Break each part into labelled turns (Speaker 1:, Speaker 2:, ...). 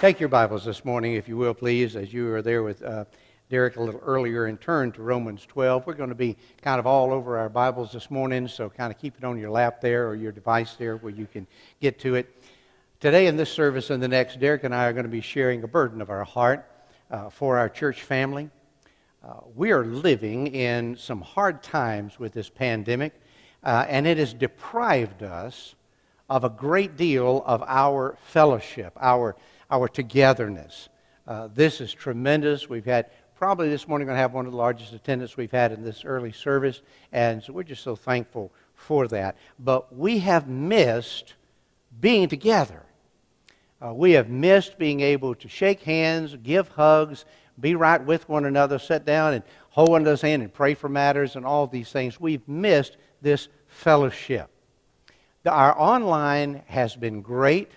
Speaker 1: Take your Bibles this morning, if you will, please, as you were there with uh, Derek a little earlier, and turn to Romans 12. We're going to be kind of all over our Bibles this morning, so kind of keep it on your lap there or your device there where you can get to it. Today, in this service and the next, Derek and I are going to be sharing a burden of our heart uh, for our church family. Uh, we are living in some hard times with this pandemic, uh, and it has deprived us of a great deal of our fellowship, our our togetherness. Uh, this is tremendous. We've had probably this morning going to have one of the largest attendance we've had in this early service, and so we're just so thankful for that. But we have missed being together. Uh, we have missed being able to shake hands, give hugs, be right with one another, sit down and hold one another's hand and pray for matters and all these things. We've missed this fellowship. The, our online has been great,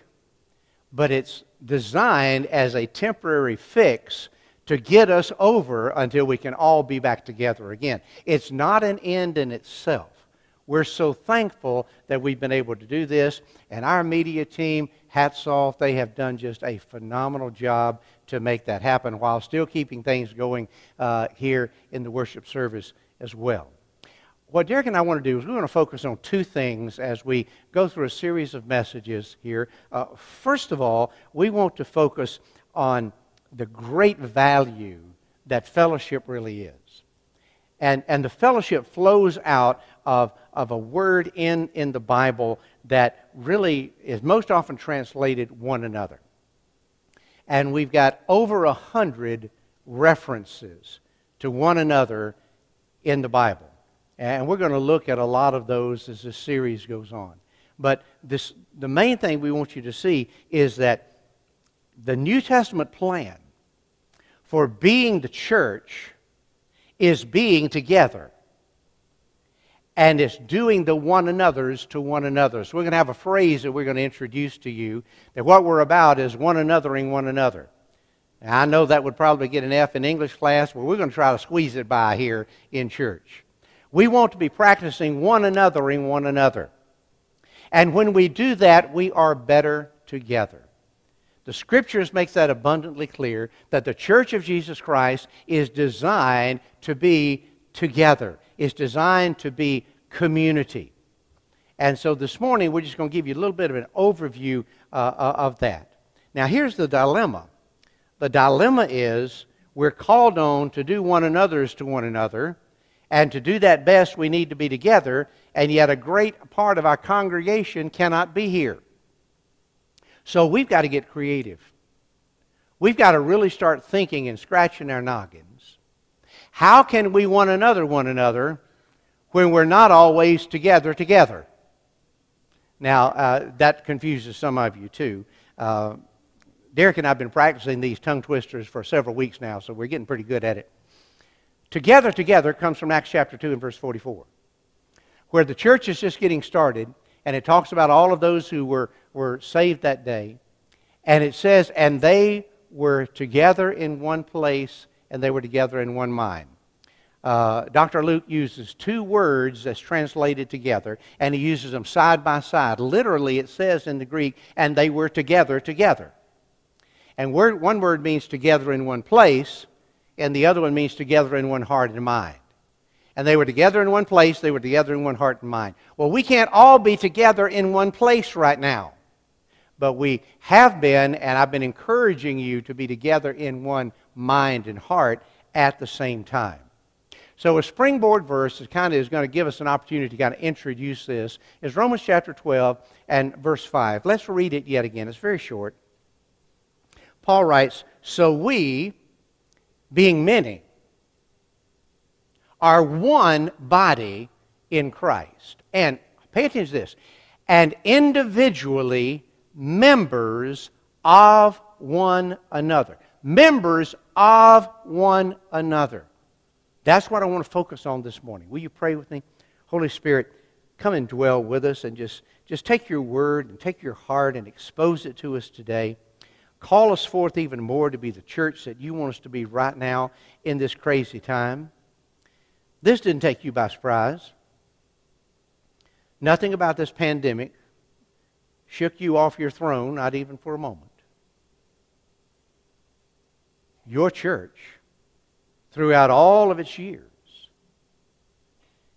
Speaker 1: but it's designed as a temporary fix to get us over until we can all be back together again. It's not an end in itself. We're so thankful that we've been able to do this, and our media team, hats off, they have done just a phenomenal job to make that happen while still keeping things going uh, here in the worship service as well what Derek and I want to do is we want to focus on two things as we go through a series of messages here. Uh, first of all, we want to focus on the great value that fellowship really is. And, and the fellowship flows out of, of a word in, in the Bible that really is most often translated one another. And we've got over a hundred references to one another in the Bible. And we're going to look at a lot of those as this series goes on. But this, the main thing we want you to see is that the New Testament plan for being the church is being together. And it's doing the one another's to one another. So we're going to have a phrase that we're going to introduce to you that what we're about is one anothering one another. Now, I know that would probably get an F in English class, but we're going to try to squeeze it by here in church. We want to be practicing one another in one another. And when we do that, we are better together. The scriptures makes that abundantly clear that the church of Jesus Christ is designed to be together. Is designed to be community. And so this morning we're just going to give you a little bit of an overview uh, uh of that. Now here's the dilemma. The dilemma is we're called on to do one another's to one another, and to do that best, we need to be together, and yet a great part of our congregation cannot be here. So we've got to get creative. We've got to really start thinking and scratching our noggins. How can we one another one another when we're not always together together? Now, uh, that confuses some of you too. Uh, Derek and I have been practicing these tongue twisters for several weeks now, so we're getting pretty good at it. Together, together comes from Acts chapter 2 and verse 44, where the church is just getting started, and it talks about all of those who were, were saved that day. And it says, and they were together in one place, and they were together in one mind. Uh, Dr. Luke uses two words that's translated together, and he uses them side by side. Literally, it says in the Greek, and they were together together. And word, one word means together in one place, and the other one means together in one heart and mind. And they were together in one place, they were together in one heart and mind. Well, we can't all be together in one place right now. But we have been, and I've been encouraging you to be together in one mind and heart at the same time. So a springboard verse that kind of is going to give us an opportunity to kind of introduce this is Romans chapter 12 and verse 5. Let's read it yet again. It's very short. Paul writes, So we, being many, are one body in Christ. And pay attention to this. And individually members of one another. Members of one another. That's what I want to focus on this morning. Will you pray with me? Holy Spirit, come and dwell with us and just, just take your word and take your heart and expose it to us today. Call us forth even more to be the church that you want us to be right now in this crazy time. This didn't take you by surprise. Nothing about this pandemic shook you off your throne, not even for a moment. your church, throughout all of its years,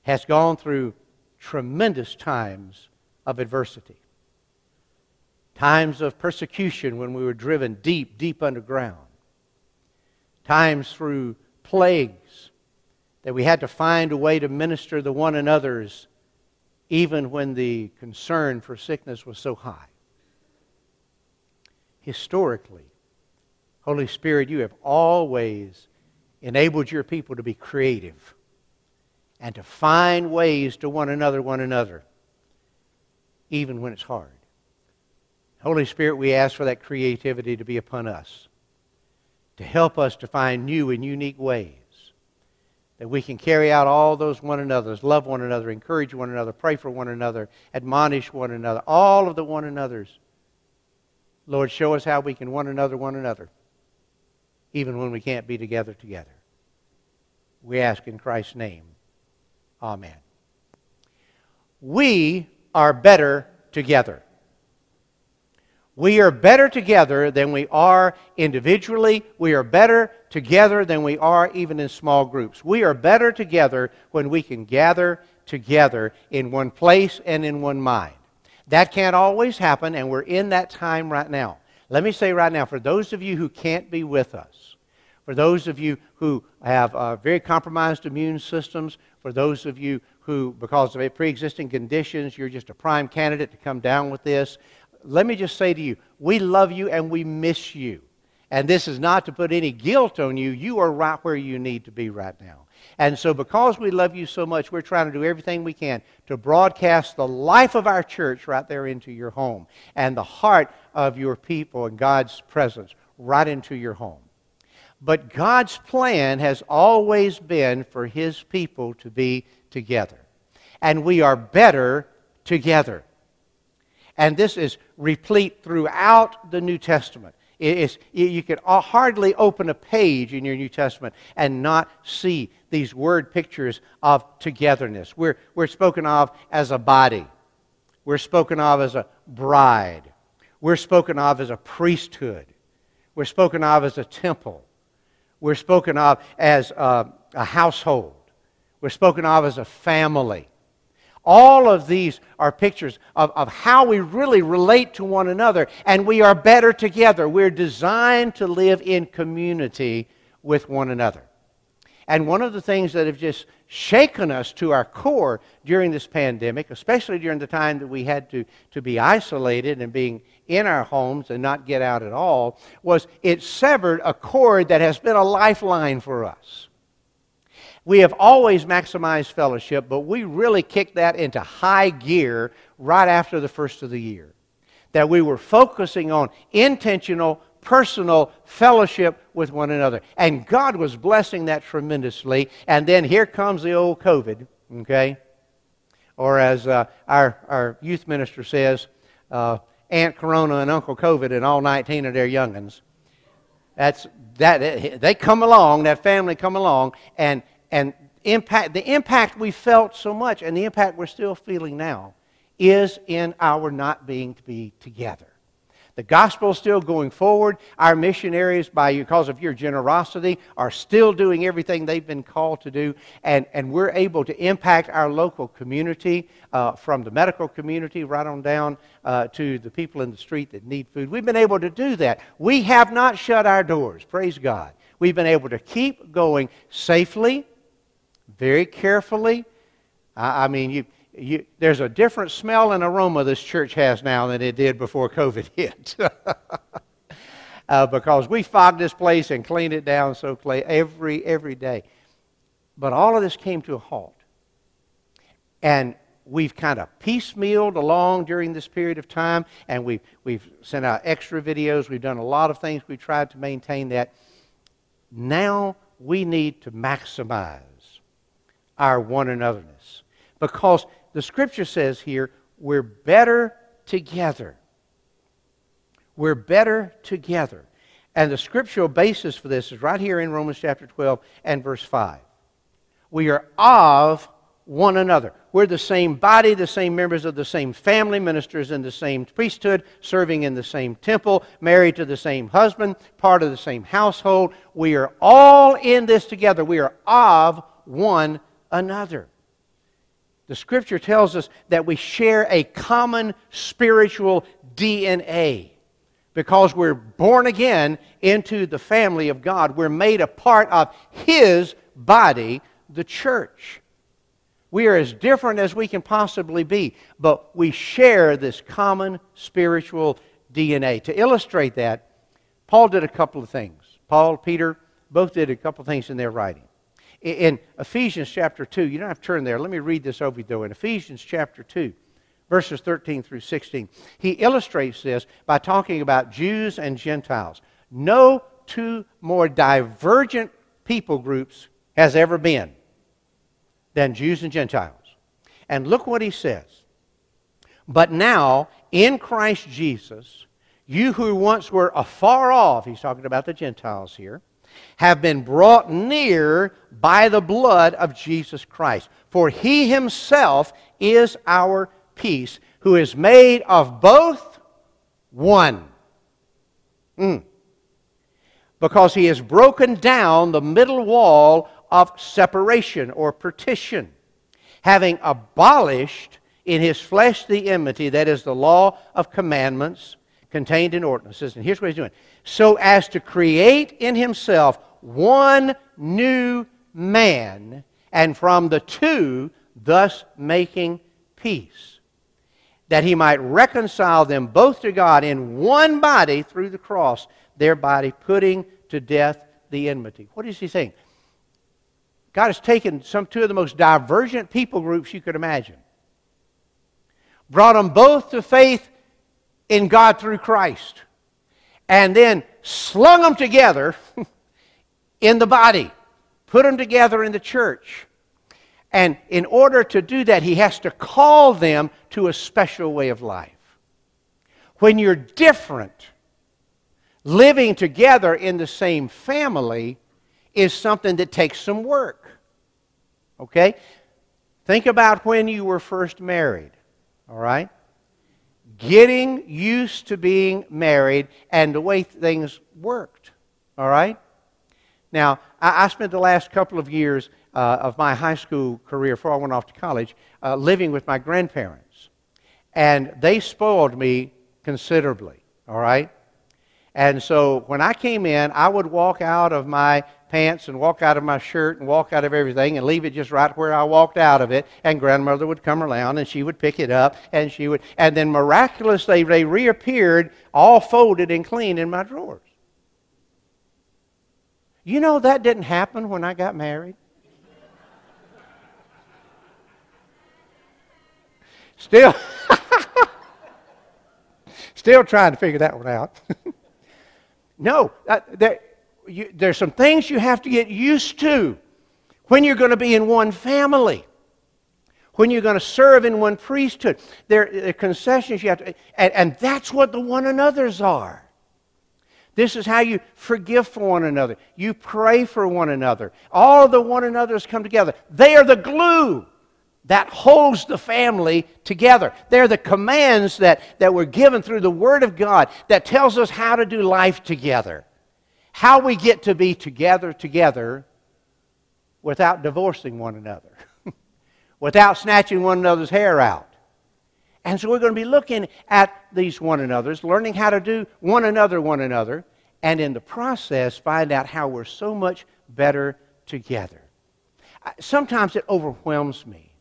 Speaker 1: has gone through tremendous times of adversity. Times of persecution when we were driven deep, deep underground. Times through plagues that we had to find a way to minister to one another's even when the concern for sickness was so high. Historically, Holy Spirit, you have always enabled your people to be creative and to find ways to one another, one another, even when it's hard. Holy Spirit, we ask for that creativity to be upon us, to help us to find new and unique ways that we can carry out all those one another's, love one another, encourage one another, pray for one another, admonish one another, all of the one another's. Lord, show us how we can one another, one another, even when we can't be together together. We ask in Christ's name. Amen. We are better together. We are better together than we are individually. We are better together than we are even in small groups. We are better together when we can gather together in one place and in one mind. That can't always happen, and we're in that time right now. Let me say right now, for those of you who can't be with us, for those of you who have uh, very compromised immune systems, for those of you who, because of pre existing conditions, you're just a prime candidate to come down with this, let me just say to you, we love you and we miss you. And this is not to put any guilt on you. You are right where you need to be right now. And so, because we love you so much, we're trying to do everything we can to broadcast the life of our church right there into your home and the heart of your people and God's presence right into your home. But God's plan has always been for His people to be together. And we are better together. And this is replete throughout the New Testament. It's, you can uh, hardly open a page in your New Testament and not see these word pictures of togetherness. We're, we're spoken of as a body, we're spoken of as a bride, we're spoken of as a priesthood, we're spoken of as a temple, we're spoken of as a, a household, we're spoken of as a family. All of these are pictures of, of how we really relate to one another, and we are better together. We're designed to live in community with one another. And one of the things that have just shaken us to our core during this pandemic, especially during the time that we had to, to be isolated and being in our homes and not get out at all, was it severed a cord that has been a lifeline for us. We have always maximized fellowship, but we really kicked that into high gear right after the first of the year. That we were focusing on intentional, personal fellowship with one another. And God was blessing that tremendously. And then here comes the old COVID, okay? Or as uh, our, our youth minister says, uh, Aunt Corona and Uncle COVID and all 19 of their youngins. That's, that, they come along, that family come along, and and impact, the impact we felt so much and the impact we're still feeling now is in our not being to be together. The gospel is still going forward. Our missionaries, by because of your generosity, are still doing everything they've been called to do, and, and we're able to impact our local community, uh, from the medical community right on down uh, to the people in the street that need food. We've been able to do that. We have not shut our doors. Praise God. We've been able to keep going safely very carefully. I, I mean, you, you, there's a different smell and aroma this church has now than it did before COVID hit. uh, because we fogged this place and cleaned it down so clay every every day. But all of this came to a halt. And we've kind of piecemealed along during this period of time, and we've, we've sent out extra videos. We've done a lot of things. We've tried to maintain that. Now we need to maximize our one anotherness. Because the scripture says here, we're better together. We're better together. And the scriptural basis for this is right here in Romans chapter 12 and verse 5. We are of one another. We're the same body, the same members of the same family, ministers in the same priesthood, serving in the same temple, married to the same husband, part of the same household. We are all in this together. We are of one another. The scripture tells us that we share a common spiritual DNA because we're born again into the family of God. We're made a part of His body, the church. We are as different as we can possibly be, but we share this common spiritual DNA. To illustrate that, Paul did a couple of things. Paul, Peter, both did a couple of things in their writing. In Ephesians chapter 2, you don't have to turn there. Let me read this over you, though. In Ephesians chapter 2, verses 13 through 16, he illustrates this by talking about Jews and Gentiles. No two more divergent people groups has ever been than Jews and Gentiles. And look what he says. But now, in Christ Jesus, you who once were afar off, he's talking about the Gentiles here, have been brought near by the blood of Jesus Christ. For he himself is our peace, who is made of both one. Mm. Because he has broken down the middle wall of separation or partition, having abolished in his flesh the enmity, that is the law of commandments contained in ordinances. And here's what he's doing so as to create in himself one new man, and from the two, thus making peace, that he might reconcile them both to God in one body through the cross, thereby putting to death the enmity. What is he saying? God has taken some two of the most divergent people groups you could imagine, brought them both to faith in God through Christ, and then slung them together in the body, put them together in the church. And in order to do that, he has to call them to a special way of life. When you're different, living together in the same family is something that takes some work. Okay? Think about when you were first married, all right? Getting used to being married and the way things worked, all right? Now, I, I spent the last couple of years uh, of my high school career before I went off to college uh, living with my grandparents. And they spoiled me considerably, all right? And so when I came in, I would walk out of my pants and walk out of my shirt and walk out of everything and leave it just right where I walked out of it. And grandmother would come around and she would pick it up and she would, and then miraculously they reappeared all folded and clean in my drawers. You know that didn't happen when I got married? Still, still trying to figure that one out. No, there, you, there's some things you have to get used to when you're going to be in one family, when you're going to serve in one priesthood. There, are concessions you have to, and, and that's what the one another's are. This is how you forgive for one another. You pray for one another. All the one another's come together. They are the glue that holds the family together. They're the commands that, that were given through the Word of God that tells us how to do life together. How we get to be together, together, without divorcing one another, without snatching one another's hair out. And so we're going to be looking at these one another's, learning how to do one another, one another, and in the process, find out how we're so much better together. Sometimes it overwhelms me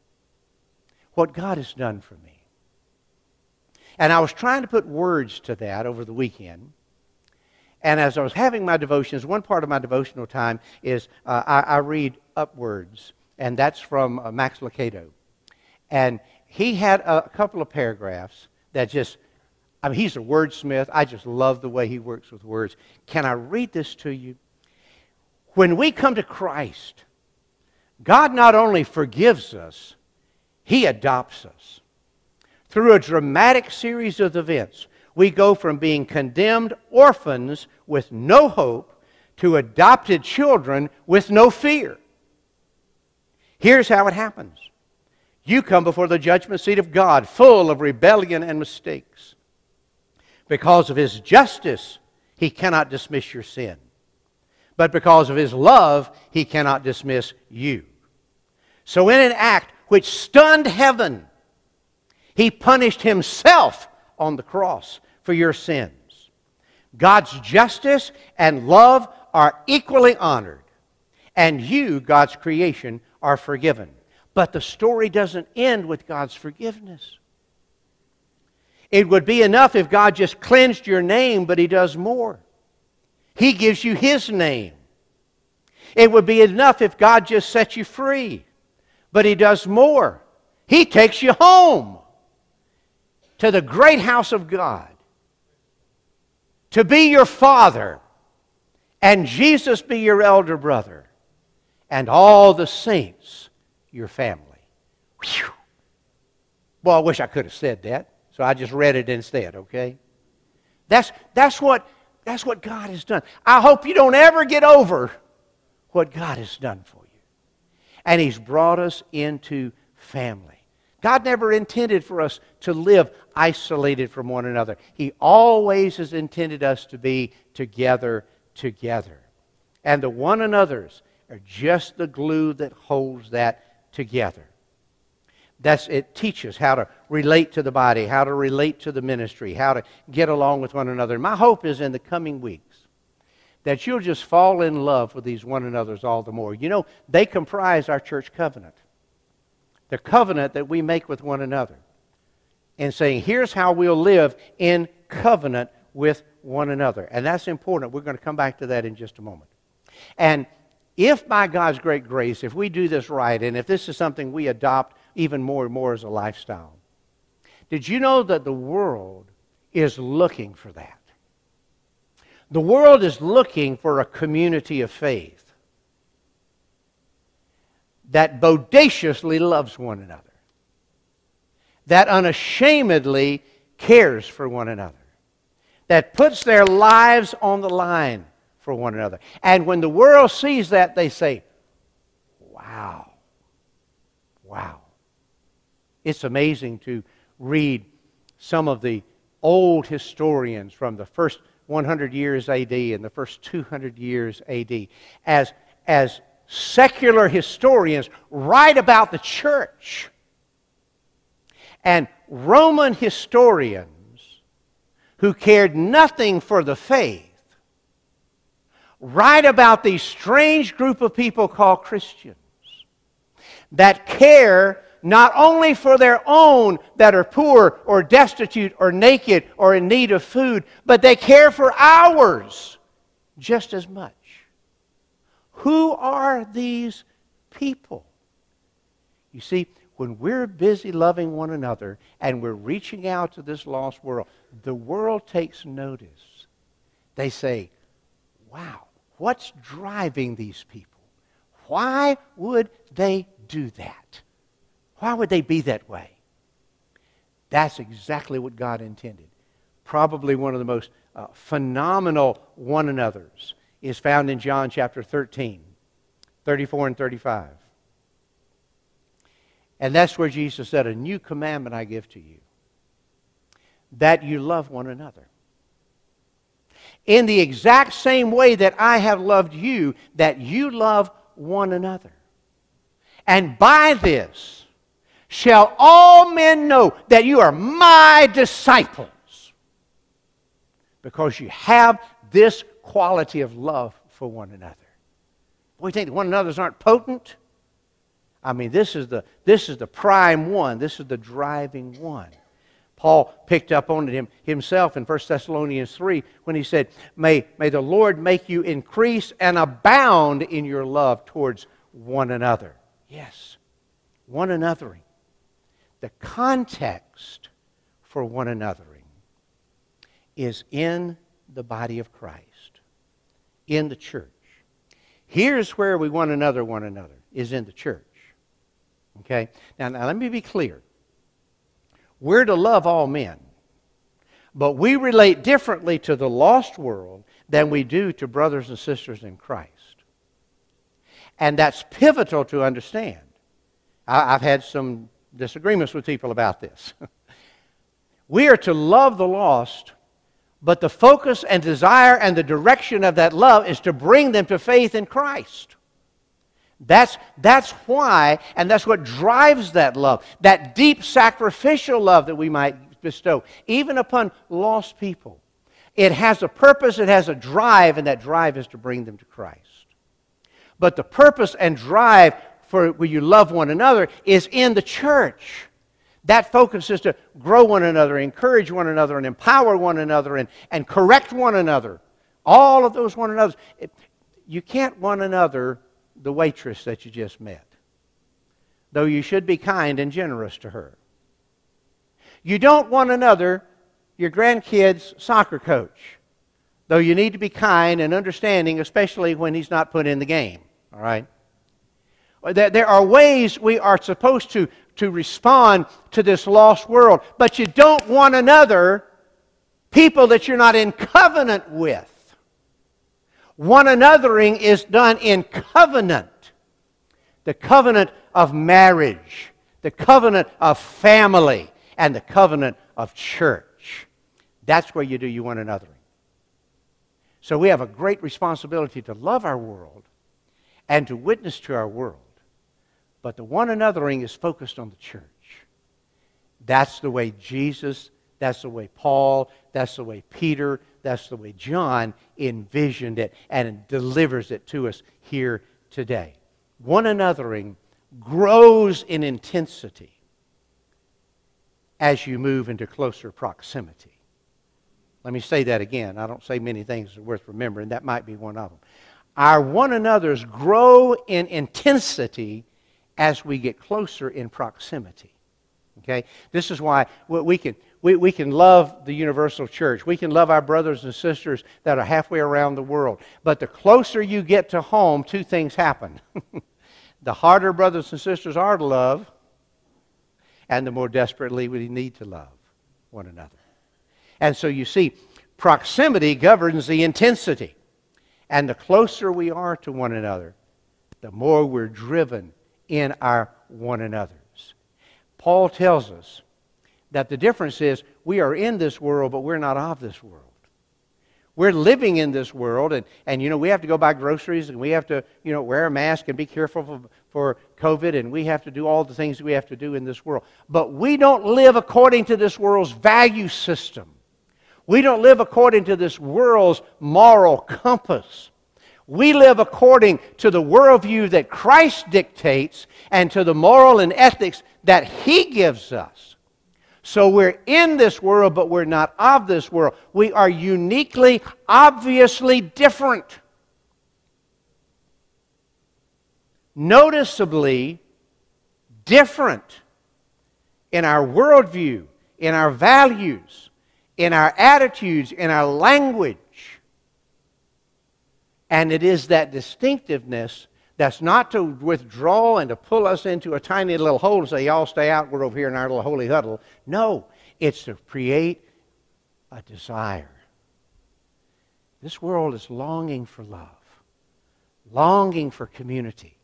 Speaker 1: what God has done for me. And I was trying to put words to that over the weekend. And as I was having my devotions, one part of my devotional time is uh, I, I, read UpWords, and that's from uh, Max Lucado. And he had a, a couple of paragraphs that just, I mean, he's a wordsmith. I just love the way he works with words. Can I read this to you? When we come to Christ, God not only forgives us, he adopts us. Through a dramatic series of events, we go from being condemned orphans with no hope to adopted children with no fear. Here's how it happens You come before the judgment seat of God full of rebellion and mistakes. Because of his justice, he cannot dismiss your sin. But because of his love, he cannot dismiss you. So, in an act which stunned heaven, he punished himself on the cross for your sins. God's justice and love are equally honored, and you, God's creation, are forgiven. But the story doesn't end with God's forgiveness. It would be enough if God just cleansed your name, but He does more. He gives you His name. It would be enough if God just set you free, but He does more. He takes you home to the great house of God to be your father, and Jesus be your elder brother, and all the saints your family. Whew. Well, I wish I could have said that, so I just read it instead, okay? That's, that's, what, that's what God has done. I hope you don't ever get over what God has done for you. And He's brought us into family. God never intended for us to live isolated from one another. He always has intended us to be together, together. And the one another's are just the glue that holds that together. That's, it teaches how to relate to the body, how to relate to the ministry, how to get along with one another. My hope is in the coming weeks that you'll just fall in love with these one another's all the more. You know, they comprise our church covenant the covenant that we make with one another and saying, here's how we'll live in covenant with one another. And that's important. We're going to come back to that in just a moment. And if by God's great grace, if we do this right, and if this is something we adopt even more and more as a lifestyle, did you know that the world is looking for that? The world is looking for a community of faith that bodaciously loves one another, that unashamedly cares for one another, that puts their lives on the line for one another. And when the world sees that, they say, Wow, wow. It's amazing to read some of the old historians from the first 100 years AD and the first 200 years AD as, as secular historians write about the church. And Roman historians who cared nothing for the faith write about these strange group of people called Christians that care not only for their own that are poor or destitute or naked or in need of food, but they care for ours just as much. Who are these people? You see, when we're busy loving one another and we're reaching out to this lost world, the world takes notice. They say, wow, what's driving these people? Why would they do that? Why would they be that way? That's exactly what God intended. Probably one of the most uh, phenomenal one another's is found in John chapter 13, 34 and 35. And that's where Jesus said, A new commandment I give to you that you love one another. In the exact same way that I have loved you, that you love one another. And by this shall all men know that you are my disciples, because you have this quality of love for one another. We think one another's aren't potent. I mean, this is the this is the prime one. This is the driving one. Paul picked up on him himself in 1 Thessalonians 3 when he said, may, may the Lord make you increase and abound in your love towards one another. Yes, one anothering. The context for one anothering is in the body of Christ in the church. Here's where we one another one another, is in the church. Okay? Now, now let me be clear. We're to love all men, but we relate differently to the lost world than we do to brothers and sisters in Christ. And that's pivotal to understand. I, have had some disagreements with people about this. we are to love the lost, but the focus and desire and the direction of that love is to bring them to faith in Christ. That's, that's why, and that's what drives that love, that deep sacrificial love that we might bestow, even upon lost people. It has a purpose, it has a drive, and that drive is to bring them to Christ. But the purpose and drive for where you love one another is in the church. That focus is to grow one another, encourage one another, and empower one another, and, and correct one another. All of those one another. You can't one another the waitress that you just met, though you should be kind and generous to her. You don't one another your grandkid's soccer coach, though you need to be kind and understanding, especially when he's not put in the game. All right? There are ways we are supposed to, to respond to this lost world, but you don't want another people that you're not in covenant with. One anothering is done in covenant. The covenant of marriage, the covenant of family, and the covenant of church. That's where you do you one anothering. So we have a great responsibility to love our world and to witness to our world. But the one anothering is focused on the church. That's the way Jesus, that's the way Paul, that's the way Peter, that's the way John envisioned it and delivers it to us here today. One anothering grows in intensity as you move into closer proximity. Let me say that again. I don't say many things worth remembering. That might be one of them. Our one another's grow in intensity as we get closer in proximity. Okay? This is why we can, we, we can love the universal church. We can love our brothers and sisters that are halfway around the world. But the closer you get to home, two things happen. the harder brothers and sisters are to love, and the more desperately we need to love one another. And so you see, proximity governs the intensity. And the closer we are to one another, the more we're driven in our one another's. Paul tells us that the difference is we are in this world, but we're not of this world. We're living in this world, and, and you know, we have to go buy groceries, and we have to, you know, wear a mask and be careful for, for COVID, and we have to do all the things that we have to do in this world. But we don't live according to this world's value system. We don't live according to this world's moral compass. We live according to the worldview that Christ dictates and to the moral and ethics that He gives us. So we're in this world, but we're not of this world. We are uniquely, obviously different. Noticeably different in our worldview, in our values, in our attitudes, in our language. And it is that distinctiveness that's not to withdraw and to pull us into a tiny little hole and say, y'all stay out, we're over here in our little holy huddle. No, it's to create a desire. This world is longing for love, longing for community,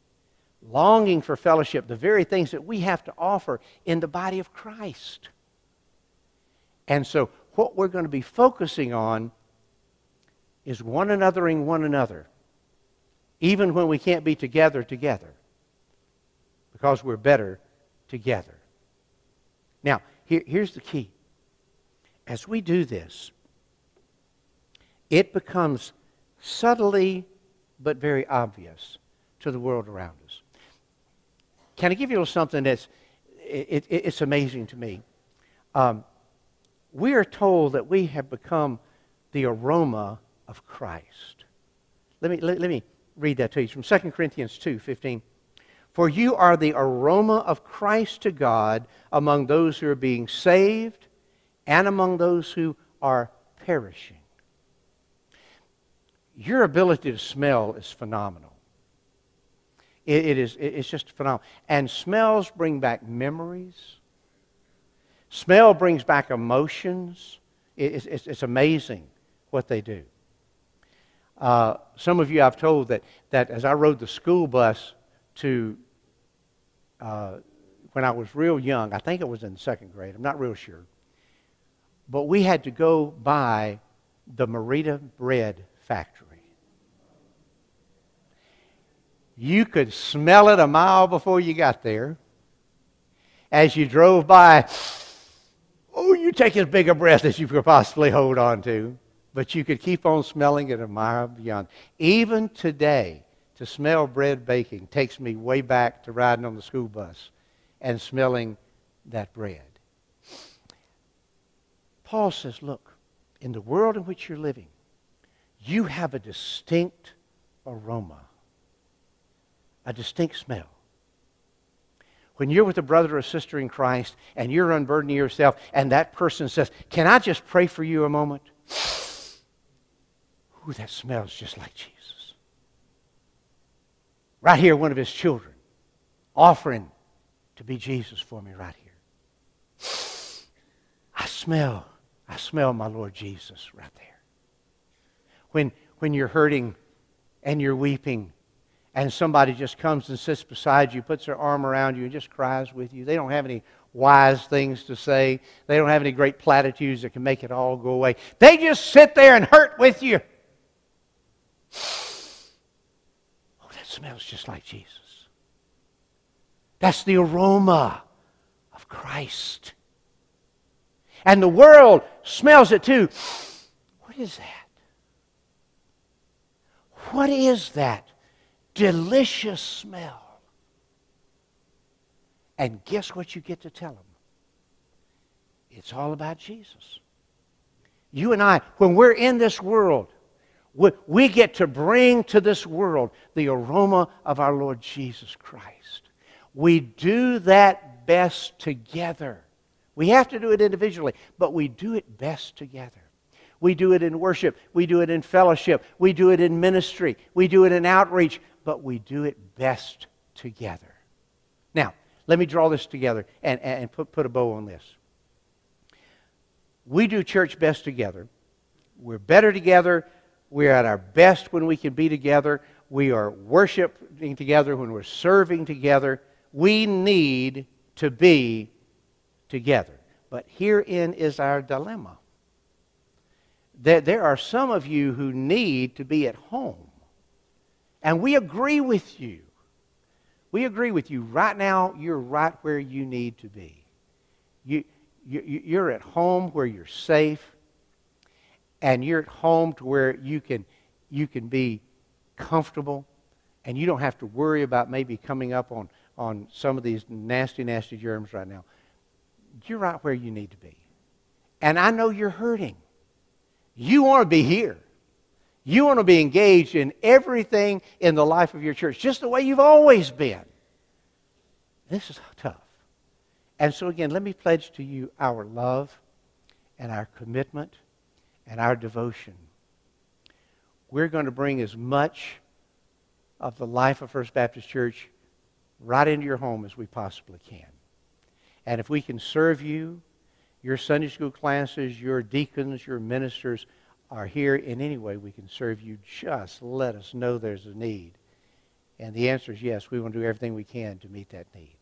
Speaker 1: longing for fellowship, the very things that we have to offer in the body of Christ. And so, what we're going to be focusing on is one anothering one another, even when we can't be together together, because we're better together. Now, here, here's the key. As we do this, it becomes subtly but very obvious to the world around us. Can I give you a little something that's it, it, it's amazing to me? Um, we are told that we have become the aroma of Christ. Let me, let, let me read that to you. It's from 2 Corinthians 2 15. For you are the aroma of Christ to God among those who are being saved and among those who are perishing. Your ability to smell is phenomenal. it, it is, it's just phenomenal. And smells bring back memories. Smell brings back emotions. It's, it's, it's amazing what they do. Uh, some of you I've told that, that as I rode the school bus to uh, when I was real young. I think it was in second grade. I'm not real sure. But we had to go by the Merita Bread Factory. You could smell it a mile before you got there. As you drove by, oh, you take as big a breath as you could possibly hold on to. But you could keep on smelling it a mile beyond. Even today, to smell bread baking takes me way back to riding on the school bus and smelling that bread. Paul says, look, in the world in which you're living, you have a distinct aroma, a distinct smell. When you're with a brother or sister in Christ and you're unburdening yourself, and that person says, Can I just pray for you a moment? Ooh, that smells just like Jesus. Right here, one of his children offering to be Jesus for me right here. I smell, I smell my Lord Jesus right there. When, when you're hurting and you're weeping and somebody just comes and sits beside you, puts their arm around you, and just cries with you. They don't have any wise things to say. They don't have any great platitudes that can make it all go away. They just sit there and hurt with you. Oh, that smells just like Jesus. That's the aroma of Christ. And the world smells it too. What is that? What is that delicious smell? And guess what you get to tell them? It's all about Jesus. You and I, when we're in this world, we get to bring to this world the aroma of our Lord Jesus Christ. We do that best together. We have to do it individually, but we do it best together. We do it in worship. We do it in fellowship. We do it in ministry. We do it in outreach, but we do it best together. Now, let me draw this together and, and put, put a bow on this. We do church best together. We're better together. We're at our best when we can be together. We are worshiping together when we're serving together. We need to be together. But herein is our dilemma. That there are some of you who need to be at home. And we agree with you. We agree with you. Right now, you're right where you need to be. You, you, you're at home where you're safe, and you're at home to where you can, you can be comfortable, and you don't have to worry about maybe coming up on on some of these nasty, nasty germs right now. You're right where you need to be. And I know you're hurting. You want to be here. You want to be engaged in everything in the life of your church, just the way you've always been. This is tough. And so, again, let me pledge to you our love and our commitment and our devotion. We're going to bring as much of the life of First Baptist Church right into your home as we possibly can. And if we can serve you, your Sunday school classes, your deacons, your ministers are here in any way we can serve you, just let us know there's a need. And the answer is yes, we want to do everything we can to meet that need.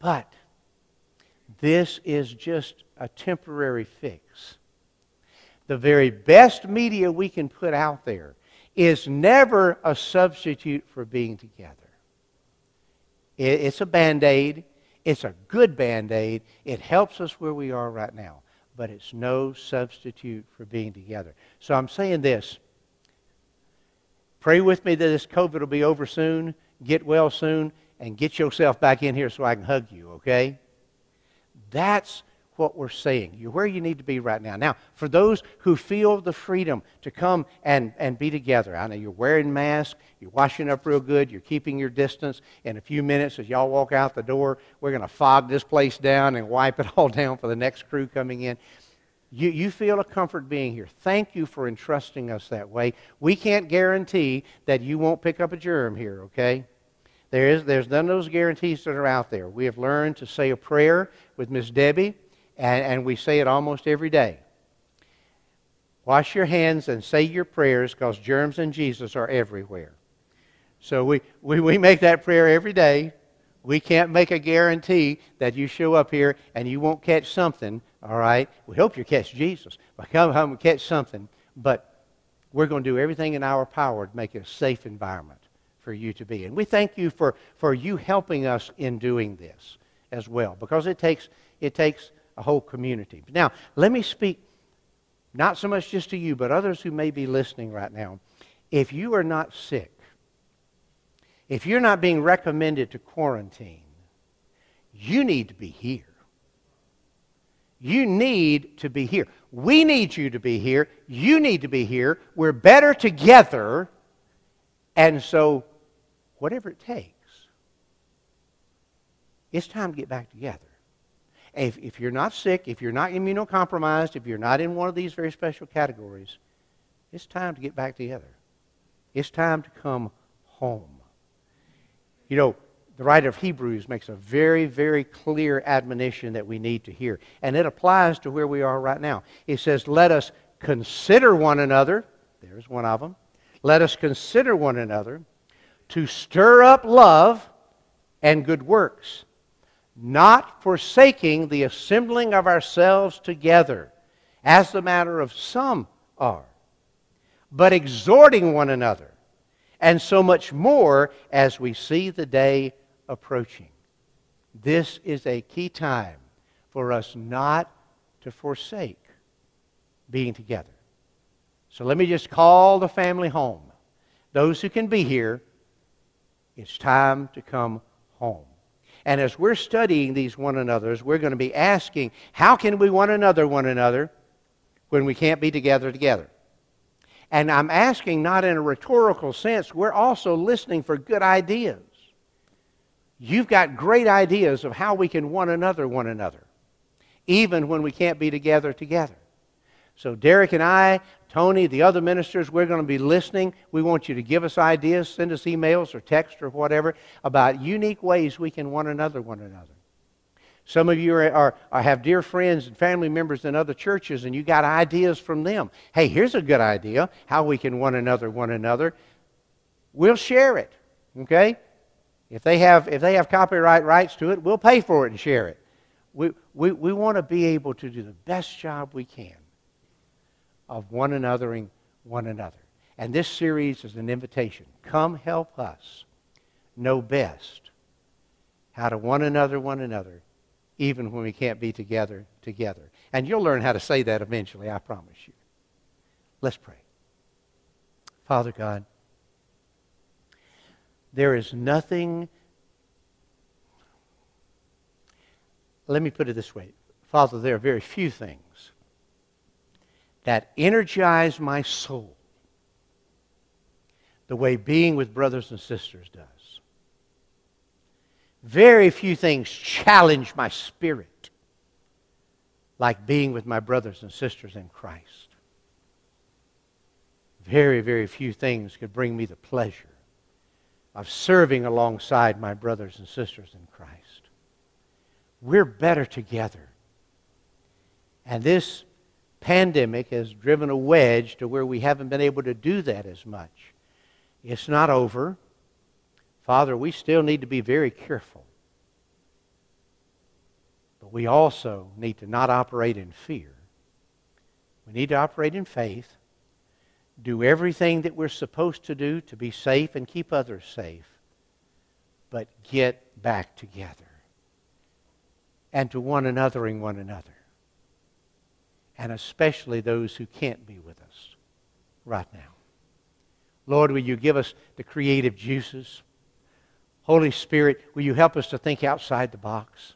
Speaker 1: But this is just a temporary fix. The very best media we can put out there is never a substitute for being together. It's a band aid. It's a good band aid. It helps us where we are right now, but it's no substitute for being together. So I'm saying this pray with me that this COVID will be over soon, get well soon, and get yourself back in here so I can hug you, okay? That's what we're saying. You're where you need to be right now. Now, for those who feel the freedom to come and, and be together, I know you're wearing masks, you're washing up real good, you're keeping your distance. In a few minutes, as y'all walk out the door, we're going to fog this place down and wipe it all down for the next crew coming in. You, you feel a comfort being here. Thank you for entrusting us that way. We can't guarantee that you won't pick up a germ here, okay? There is, there's none of those guarantees that are out there. We have learned to say a prayer with Miss Debbie and, and we say it almost every day. Wash your hands and say your prayers because germs and Jesus are everywhere. So we, we, we make that prayer every day. We can't make a guarantee that you show up here and you won't catch something, all right? We hope you catch Jesus. But come home and catch something. But we're going to do everything in our power to make it a safe environment for you to be. And we thank you for, for you helping us in doing this as well, because it takes, it takes a whole community. Now, let me speak not so much just to you, but others who may be listening right now. If you are not sick, if you're not being recommended to quarantine, you need to be here. You need to be here. We need you to be here. You need to be here. We're better together. And so, whatever it takes, it's time to get back together. If, if you're not sick, if you're not immunocompromised, if you're not in one of these very special categories, it's time to get back together. It's time to come home. You know, the writer of Hebrews makes a very, very clear admonition that we need to hear. And it applies to where we are right now. It says, Let us consider one another. There's one of them. Let us consider one another to stir up love and good works not forsaking the assembling of ourselves together, as the matter of some are, but exhorting one another, and so much more as we see the day approaching. This is a key time for us not to forsake being together. So let me just call the family home. Those who can be here, it's time to come home. And as we're studying these one another's, we're going to be asking, how can we one another one another when we can't be together together? And I'm asking not in a rhetorical sense, we're also listening for good ideas. You've got great ideas of how we can one another one another, even when we can't be together together. So Derek and I Tony, the other ministers, we're going to be listening. We want you to give us ideas, send us emails or text or whatever about unique ways we can one another one another. Some of you are, are, are, have dear friends and family members in other churches, and you got ideas from them. Hey, here's a good idea how we can one another one another. We'll share it. Okay? If they have if they have copyright rights to it, we'll pay for it and share it. We, we, we want to be able to do the best job we can of one anothering one another. And this series is an invitation. Come help us know best how to one another one another, even when we can't be together together. And you'll learn how to say that eventually, I promise you. Let's pray. Father God, there is nothing. Let me put it this way Father, there are very few things that energize my soul the way being with brothers and sisters does. Very few things challenge my spirit like being with my brothers and sisters in Christ. Very, very few things could bring me the pleasure of serving alongside my brothers and sisters in Christ. We're better together. And this pandemic has driven a wedge to where we haven't been able to do that as much. It's not over. Father, we still need to be very careful. But we also need to not operate in fear. We need to operate in faith, do everything that we're supposed to do to be safe and keep others safe, but get back together and to one another anothering one another and especially those who can't be with us right now. Lord, will you give us the creative juices? Holy Spirit, will you help us to think outside the box?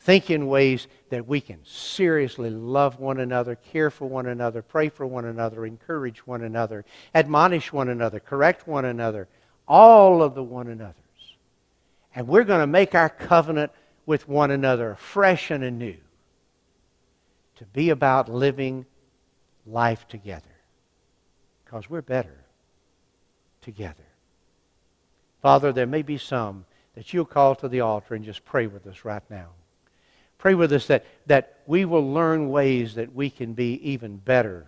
Speaker 1: Think in ways that we can seriously love one another, care for one another, pray for one another, encourage one another, admonish one another, correct one another, all of the one another's. And we're going to make our covenant with one another fresh and anew to be about living life together because we're better together. Father, there may be some that you'll call to the altar and just pray with us right now. Pray with us that, that we will learn ways that we can be even better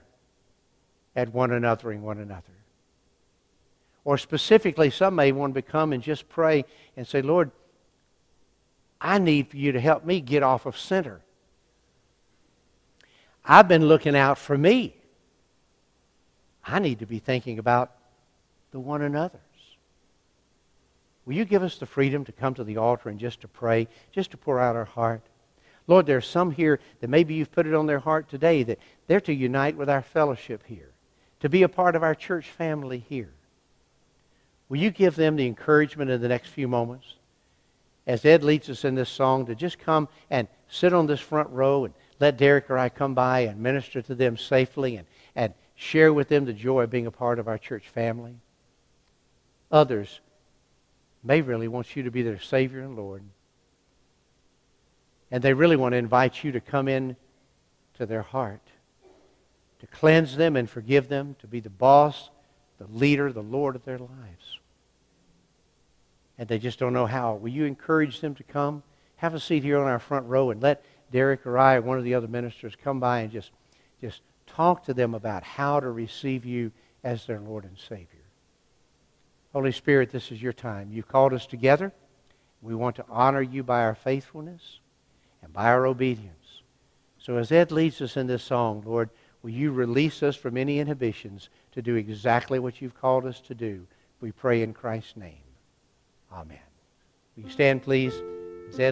Speaker 1: at one anothering one another. Or specifically, some may want to come and just pray and say, Lord, I need for you to help me get off of center. I've been looking out for me. I need to be thinking about the one another's. Will you give us the freedom to come to the altar and just to pray, just to pour out our heart? Lord, there are some here that maybe you've put it on their heart today that they're to unite with our fellowship here, to be a part of our church family here. Will you give them the encouragement in the next few moments? As Ed leads us in this song, to just come and sit on this front row and let Derek or I come by and minister to them safely and, and share with them the joy of being a part of our church family. Others may really want you to be their Savior and Lord. And they really want to invite you to come in to their heart, to cleanse them and forgive them, to be the boss, the leader, the Lord of their lives. And they just don't know how. Will you encourage them to come? Have a seat here on our front row and let Derek or I or one of the other ministers come by and just, just talk to them about how to receive you as their Lord and Savior. Holy Spirit, this is your time. You've called us together. We want to honor you by our faithfulness and by our obedience. So as Ed leads us in this song, Lord, will you release us from any inhibitions to do exactly what you've called us to do? We pray in Christ's name. Amen. Will you stand, please?